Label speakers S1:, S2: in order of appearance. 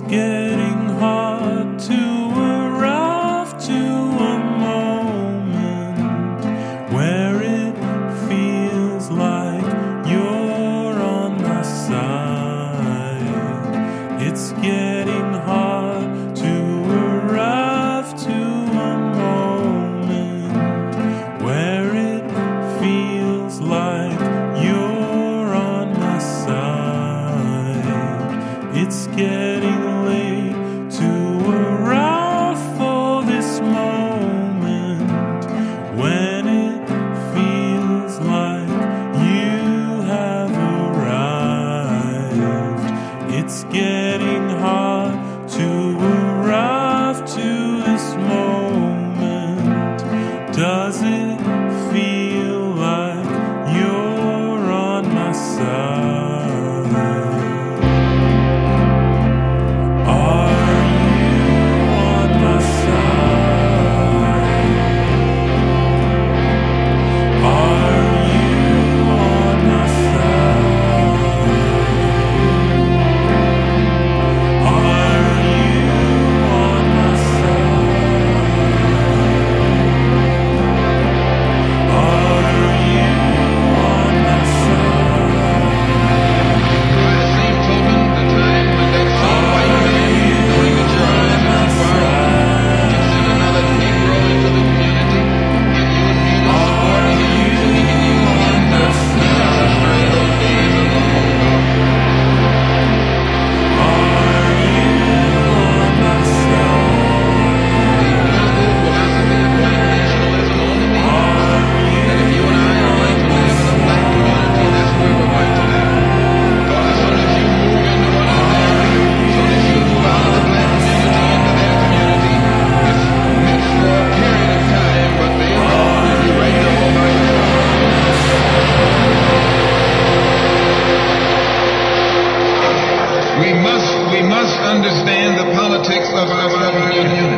S1: basket It's getting late.
S2: must, we must understand the politics of our union.